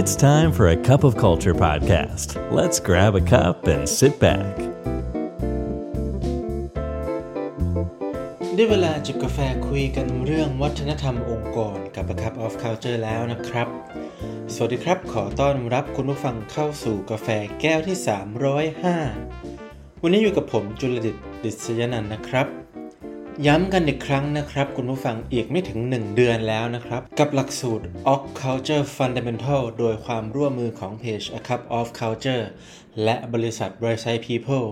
It's time for a cup of culture podcast. Let's grab a cup and sit back. ได้เวลาจิบกาแฟคุยกันเรื่องวัฒนธรรมองค์กรกับ A Cup of Culture แล้วนะครับ สวัสดีครับ ขอต้อนรับคุณผู้ฟังเข้าสู่กาแฟแก้วที่ 305 วันนี้อยู่กับผมจุลดิตดิษยนันนะครับ ย้ำกันอีกครั้งนะครับ คุณผู้ฟังอีกไม่ถึง 1 เดือนแล้วนะครับ กับหลักสูตร o c Culture Fundamental โดยความร่วมมือของเพจ A Cup of Culture และบริษัท Bright People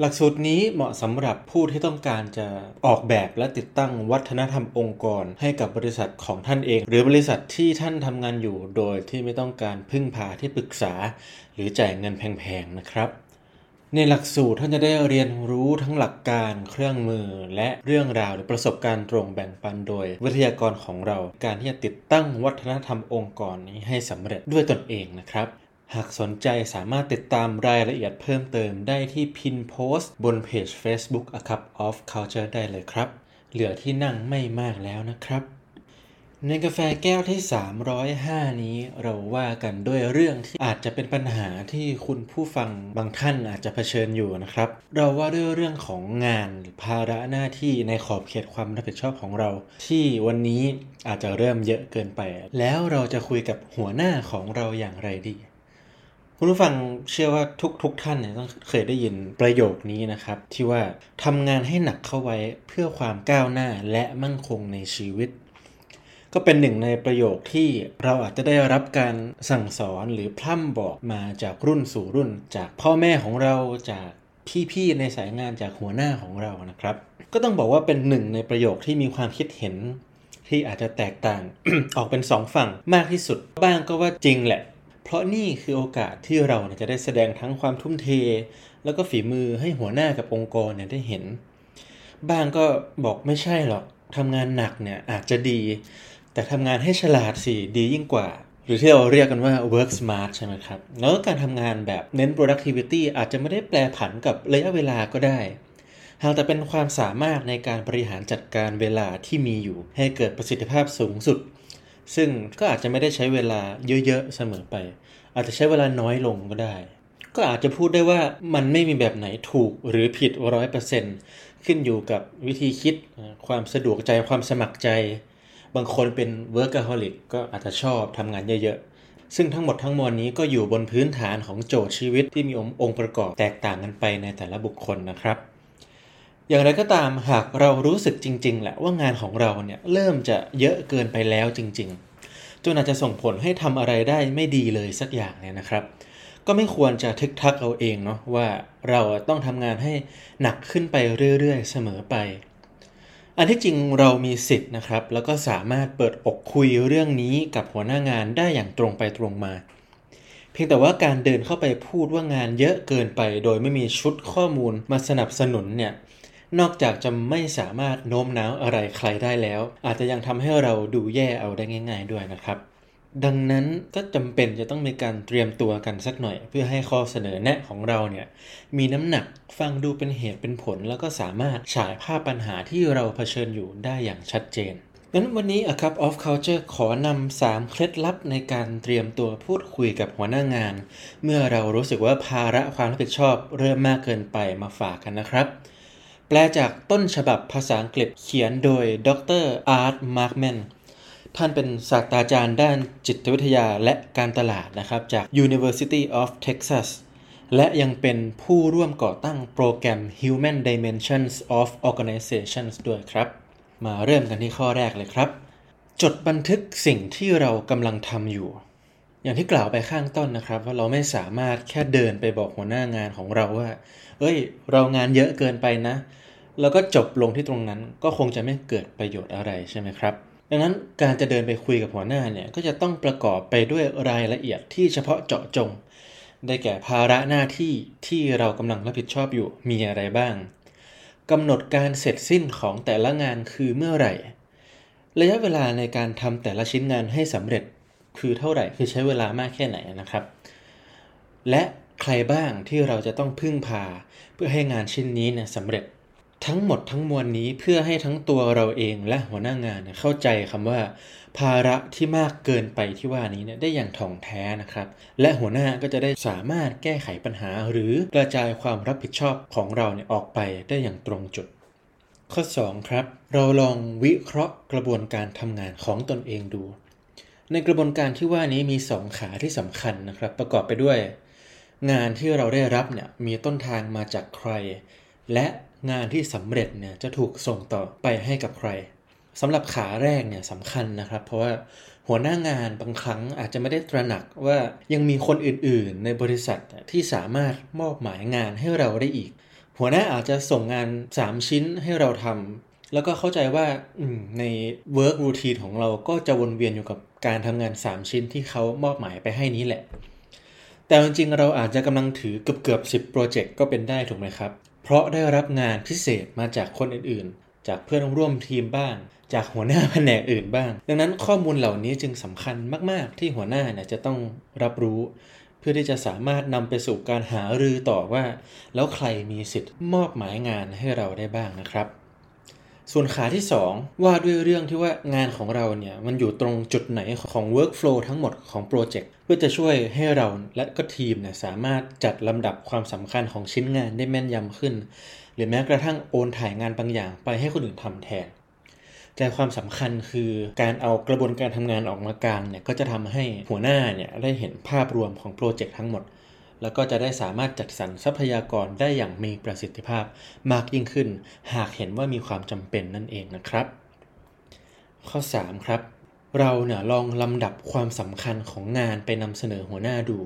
หลักสูตรนี้เหมาะสำหรับผู้ที่ต้องการจะออกแบบและติดตั้งวัฒนธรรมองค์กร ให้กับบริษัทของท่านเอง หรือบริษัทที่ท่านทำงานอยู่โดยที่ไม่ต้องการพึ่งพาที่ปรึกษา หรือจ่ายเงินแพงๆนะครับ ในหลักสูตรท่านจะได้เรียนรู้ทั้งหลักการเครื่องมือ และเรื่องราวหรือประสบการณ์ตรงแบ่งปันโดย วิทยากรของเรา การที่จะติดตั้งวัฒนธรรมองค์กรนี้ให้สำเร็จด้วยตนเองนะครับ หากสนใจสามารถติดตามรายละเอียดเพิ่มเติมได้ที่พินโพสต์บนเพจ Facebook A Cup of Culture ได้เลยครับ เหลือที่นั่งไม่มากแล้วนะครับ ในกาแฟแก้วที่ 305 นี้เราว่ากันด้วยเรื่องที่อาจจะเป็นปัญหาที่คุณผู้ฟังบางท่านอาจจะเผชิญอยู่นะครับ เราว่าด้วยเรื่องของงานหรือภาระหน้าที่ในขอบเขตความรับผิดชอบของเรา ที่วันนี้อาจจะเริ่มเยอะเกินไป แล้วเราจะคุยกับหัวหน้าของเราอย่างไรดี คุณผู้ฟังเชื่อว่าทุกทุกท่านเนี่ยต้องเคยได้ยินประโยคนี้นะครับ ที่ว่าทำงานให้หนักเข้าไว้เพื่อความก้าวหน้าและมั่นคงในชีวิต ก็เป็นหนึ่งในประโยคที่เราอาจจะได้รับการสั่งสอนหรือพร่ำบอกมาจากรุ่นสู่รุ่น จากพ่อแม่ของเราจากพี่ๆในสายงานจากหัวหน้าของเรานะครับ ก็ต้องบอกว่าเป็นหนึ่งในประโยคที่มีความคิดเห็น ที่อาจจะแตกต่างออกเป็นสองฝั่งมากที่สุด บ้างก็ว่าจริงแหละ เพราะนี่คือโอกาสที่เราจะได้แสดงทั้งความทุ่มเท แล้วก็ฝีมือให้หัวหน้ากับองค์กรเนี่ยได้เห็น บ้างก็บอกไม่ใช่หรอกทำงานหนักเนี่ยอาจจะดี แต่ทำงานให้ฉลาดสิดียิ่งกว่า หรือที่เราเรียกกันว่า work smart ใช่ไหมครับ แล้วการทำงานแบบเน้น productivity อาจจะไม่ได้แปลผันกับระยะเวลาก็ได้หากแต่เป็นความสามารถในการบริหารจัดการเวลาที่มีอยู่ ให้เกิดประสิทธิภาพสูงสุด ซึ่งก็อาจจะไม่ได้ใช้เวลาเยอะๆเสมอไป อาจจะใช้เวลาน้อยลงก็ได้ ก็อาจจะพูดได้ว่ามันไม่มีแบบไหนถูกหรือผิดร้อยเปอร์เซ็นขึ้นอยู่กับวิธีคิด ความสะดวกใจความสมัครใจ บางคนเป็น workaholic ก็อาจจะชอบทำงานเยอะๆ ซึ่งทั้งหมดทั้งมวลนี้ก็อยู่บนพื้นฐานของโจทย์ชีวิตที่มีองค์ประกอบแตกต่างกันไปในแต่ละบุคคลนะครับ อย่างไรก็ตามหากเรารู้สึกจริง ๆ แหละว่างานของเราเนี่ยเริ่มจะเยอะเกินไปแล้วจริง ๆ จนอาจจะส่งผลให้ทำอะไรได้ไม่ดีเลยสักอย่างเนี่ยนะครับก็ไม่ควรจะทึกทักเอาเองเนาะว่าเราต้องทำงานให้หนักขึ้นไปเรื่อยๆ เสมอไป อันที่จริงเรามีสิทธิ์นะครับ แล้วก็สามารถเปิดอกคุยเรื่องนี้กับหัวหน้างานได้อย่างตรงไปตรงมา เพียงแต่ว่าการเดินเข้าไปพูดว่างานเยอะเกินไป โดยไม่มีชุดข้อมูลมาสนับสนุนเนี่ยนอกจากจะไม่สามารถโน้มน้าวอะไรใครได้แล้ว อาจจะยังทำให้เราดูแย่เอาได้ง่าย ๆ ด้วยนะครับ ดังนั้นก็จำเป็นจะต้องมีการเตรียมตัวกันสักหน่อย เพื่อให้ข้อเสนอแนะของเราเนี่ยมีน้ำหนักฟังดูเป็นเหตุเป็นผล แล้วก็สามารถฉายภาพปัญหาที่เราเผชิญอยู่ได้อย่างชัดเจนงั้นวันนี้ A Cup of Culture ขอนำ3เคล็ดลับในการเตรียมตัวพูดคุยกับหัวหน้างาน เมื่อเรารู้สึกว่าภาระความรับผิดชอบเริ่มมากเกินไปมาฝากกันนะครับ แปลจากต้นฉบับภาษาอังกฤษเขียนโดยดรอาร์ตมาร์กแมน ท่านเป็นศาสตราจารย์ด้านจิตวิทยาและการตลาดนะครับ จาก University of Texas และยังเป็นผู้ร่วมก่อตั้งโปรแกรม Human Dimensions of Organizations ด้วยครับ มาเริ่มกันที่ข้อแรกเลยครับ จดบันทึกสิ่งที่เรากำลังทำอยู่ อย่างที่กล่าวไปข้างต้นนะครับ ว่าเราไม่สามารถแค่เดินไปบอกหัวหน้างานของเราว่า เอ้ย เรางานเยอะเกินไปนะ แล้วก็จบลงที่ตรงนั้นก็คงจะไม่เกิดประโยชน์อะไรใช่ไหมครับ ดังนั้นการจะเดินไปคุยกับหัวหน้าเนี่ยก็จะต้องประกอบไปด้วยรายละเอียดที่เฉพาะเจาะจง ได้แก่ภาระหน้าที่ที่เรากำลังรับผิดชอบอยู่มีอะไรบ้างกำหนดการเสร็จสิ้นของแต่ละงานคือเมื่อไหร่ ระยะเวลาในการทำแต่ละชิ้นงานให้สำเร็จคือเท่าไหร่คือใช้เวลามากแค่ไหนนะครับ และใครบ้างที่เราจะต้องพึ่งพา เพื่อให้งานชิ้นนี้เนี่ยสำเร็จ ทั้งหมดทั้งมวลนี้เพื่อให้ทั้งตัวเราเองและหัวหน้างานเข้าใจคำว่า ภาระที่มากเกินไปที่ว่านี้เนี่ยได้อย่างถ่องแท้นะครับ และหัวหน้าก็จะได้สามารถแก้ไขปัญหา หรือกระจายความรับผิดชอบของเราเนี่ยออกไปได้อย่างตรงจุด ข้อ 2 ครับ เราลองวิเคราะห์กระบวนการทำงานของตนเองดู ในกระบวนการที่ว่านี้มี 2 ขาที่สำคัญนะครับ ประกอบไปด้วย งานที่เราได้รับเนี่ยมีต้นทางมาจากใคร และ งานที่สำเร็จเนี่ยจะถูกส่งต่อไปให้กับใครสำหรับขาแรกเนี่ยสำคัญนะครับ เพราะว่าหัวหน้างานบางครั้งอาจจะไม่ได้ตระหนักว่ายังมีคนอื่นๆ ในบริษัทที่สามารถมอบหมายงานให้เราได้อีก หัวหน้าอาจจะส่งงาน 3 ชิ้นให้เราทำแล้วก็เข้าใจว่าใน work routine ของเราก็จะวนเวียนอยู่กับการทำงาน 3 ชิ้นที่เขามอบหมายไปให้นี้แหละแต่จริงๆ เราอาจจะกำลังถือเกือบเกือบสิบโปรเจกต์ก็เป็นได้ถูกไหมครับ เพราะได้รับงานพิเศษมาจากคนอื่นๆ จากเพื่อนร่วมทีมบ้าง จากหัวหน้าแผนกอื่นบ้าง ดังนั้นข้อมูลเหล่านี้จึงสำคัญมาก ๆ ที่หัวหน้าเนี่ยจะต้องรับรู้ เพื่อที่จะสามารถนำไปสู่การหารือต่อว่า แล้วใครมีสิทธิ์มอบหมายงานให้เราได้บ้างนะครับ ส่วนขาที่ 2 ว่าด้วยเรื่องที่ว่างานของเราเนี่ย มันอยู่ตรงจุดไหนของ workflow ทั้งหมดของโปรเจกต์เพื่อจะช่วยให้เราและก็ทีมเนี่ยสามารถจัดลำดับความสำคัญของชิ้นงานได้แม่นยำขึ้น หรือแม้กระทั่งโอนถ่ายงานบางอย่างไปให้คนอื่นทำแทนใจความสำคัญคือการเอากระบวนการทำงานออกมากลางเนี่ยก็จะทำให้หัวหน้าเนี่ยได้เห็นภาพรวมของโปรเจกต์ทั้งหมด แล้วก็จะได้สามารถจัดสรรทรัพยากรได้อย่างมีประสิทธิภาพมากยิ่งขึ้น หากเห็นว่ามีความจำเป็นนั่นเองนะครับ ข้อ 3 ครับ เราเนี่ยลองลำดับความสำคัญของงานไปนำเสนอหัวหน้าดู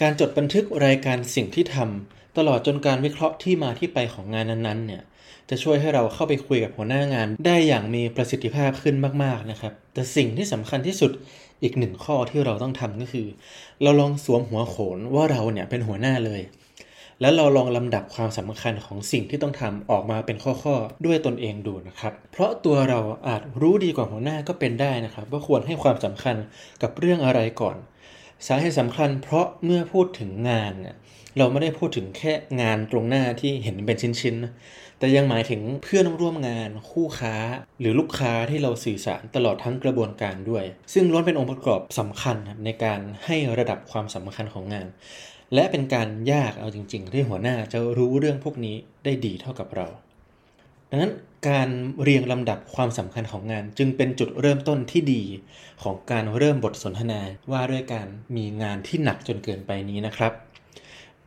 การจดบันทึกรายการสิ่งที่ทำตลอดจนการวิเคราะห์ที่มาที่ไปของงานนั้นๆเนี่ยจะช่วยให้เราเข้าไปคุยกับหัวหน้างานได้อย่างมีประสิทธิภาพขึ้นมากๆนะครับ แต่สิ่งที่สำคัญที่สุด อีกหนึ่งข้อที่เราต้องทำก็คือ เราลองสวมหัวโขนว่าเราเนี่ยเป็นหัวหน้าเลย แล้วเราลองลำดับความสำคัญของสิ่งที่ต้องทำออกมาเป็นข้อๆด้วยตนเองดูนะครับ เพราะตัวเราอาจรู้ดีกว่าหัวหน้าก็เป็นได้นะครับ ว่าควรให้ความสำคัญกับเรื่องอะไรก่อนสาเหตุสำคัญเพราะเมื่อพูดถึงงานเนี่ยเราไม่ได้พูดถึงแค่งานตรงหน้าที่เห็นเป็นชิ้นๆ แต่ยังหมายถึงเพื่อนร่วมงาน คู่ค้า หรือลูกค้าที่เราสื่อสารตลอดทั้งกระบวนการด้วย ซึ่งล้วนเป็นองค์ประกอบสำคัญในการให้ระดับความสำคัญของงาน และเป็นการยากเอาจริง ๆ ที่หัวหน้าจะรู้เรื่องพวกนี้ได้ดีเท่ากับเราดังนั้นการเรียงลำดับความสำคัญของงาน จึงเป็นจุดเริ่มต้นที่ดีของการเริ่มบทสนทนาว่าด้วยการมีงานที่หนักจนเกินไปนี้นะครับ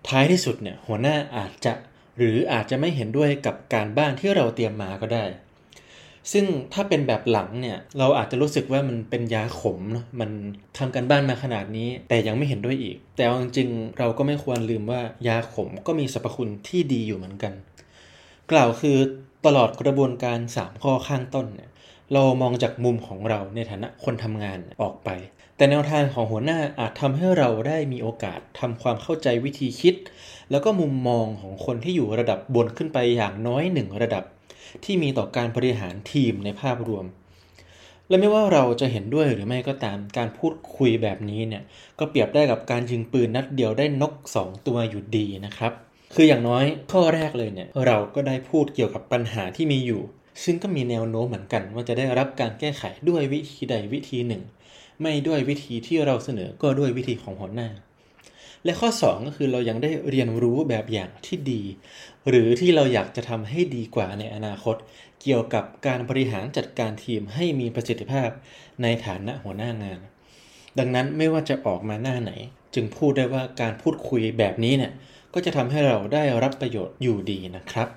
ท้ายที่สุดเนี่ยหัวหน้าอาจจะ หรืออาจจะไม่เห็นด้วยกับการบ้านที่เราเตรียมมาก็ได้ ซึ่งถ้าเป็นแบบหลังเนี่ยเราอาจจะรู้สึกว่ามันเป็นยาขมเนาะมันทำกันบ้านมาขนาดนี้ แต่ยังไม่เห็นด้วยอีก แต่จริงๆเราก็ไม่ควรลืมว่ายาขมก็มีสรรพคุณที่ดีอยู่เหมือนกัน กล่าวคือตลอดกระบวนการ 3 ข้อข้างต้นเนี่ย เรามองจากมุมของเราในฐานะคนทำงานออกไป แต่แนวทางของหัวหน้าอาจทำให้เราได้มีโอกาสทำความเข้าใจวิธีคิด แล้วก็มุมมองของคนที่อยู่ระดับบนขึ้นไปอย่างน้อยหนึ่งระดับ ที่มีต่อการบริหารทีมในภาพรวม และไม่ว่าเราจะเห็นด้วยหรือไม่ก็ตามการพูดคุยแบบนี้เนี่ยก็เปรียบได้กับการยิงปืนนัดเดียวได้นก 2 ตัวอยู่ดีนะครับคืออย่างน้อยข้อแรกเลยเนี่ยเราก็ได้พูดเกี่ยวกับปัญหาที่มีอยู่ ซึ่งก็มีแนวโน้มเหมือนกันว่าจะได้รับการแก้ไขด้วยวิธีใดวิธีหนึ่ง ไม่ด้วยวิธีที่เราเสนอก็ด้วยวิธีของหัวหน้า และข้อ 2 ก็คือเรายังได้เรียนรู้แบบอย่างที่ดี หรือที่เราอยากจะทำให้ดีกว่าในอนาคต เกี่ยวกับการบริหารจัดการทีมให้มีประสิทธิภาพในฐานะหัวหน้างาน ดังนั้นไม่ว่าจะออกมาหน้าไหน จึงพูดได้ว่าการพูดคุยแบบนี้เนี่ยก็จะทำให้เราได้รับประโยชน์อยู่ดีนะครับ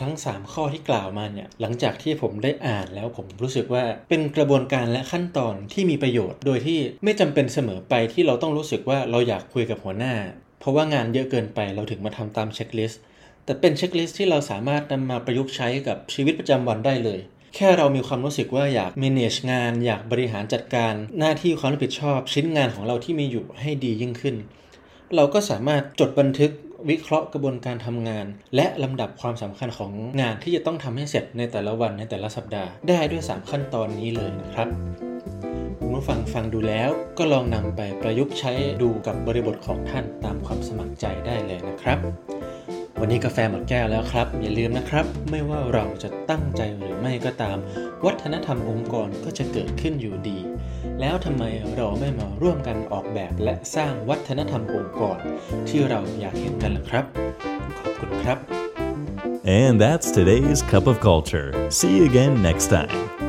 ทั้ง 3 ข้อที่กล่าวมาเนี่ยหลังจากที่ผมได้อ่านแล้วผมรู้สึกว่าเป็นกระบวนการและขั้นตอนที่มีประโยชน์ โดยที่ไม่จำเป็นเสมอไปที่เราต้องรู้สึกว่าเราอยากคุยกับหัวหน้า เพราะว่างานเยอะเกินไปเราถึงมาทำตาม checklist แต่เป็น checklist ที่เราสามารถนำมาประยุกต์ใช้กับชีวิตประจำวันได้เลย แค่เรามีความรู้สึกว่าอยาก manage งาน อยากบริหารจัดการ หน้าที่ความรับผิดชอบ ชิ้นงานของเราที่มีอยู่ให้ดียิ่งขึ้น เราก็สามารถจดบันทึก วิเคราะห์กระบวนการทำงาน และลำดับความสำคัญของงานที่จะต้องทำให้เสร็จในแต่ละวันในแต่ละสัปดาห์ ได้ด้วย 3 ขั้นตอนนี้เลยนะครับคุณผู้ฟังฟังดูแล้วก็ลองนำไปประยุกต์ใช้ดูกับบริบทของท่านตามความสมัครใจได้เลยนะครับ วันนี้กาแฟหมดแก้วแล้วครับ อย่าลืมนะครับ ไม่ว่าเราจะตั้งใจหรือไม่ก็ตาม วัฒนธรรมองค์กรก็จะเกิดขึ้นอยู่ดี แล้วทำไมเราไม่มาร่วมกันออกแบบและสร้างวัฒนธรรมองค์กรที่เราอยากเห็นกันล่ะครับ ขอบคุณครับ And that's today's Cup of Culture. See you again next time.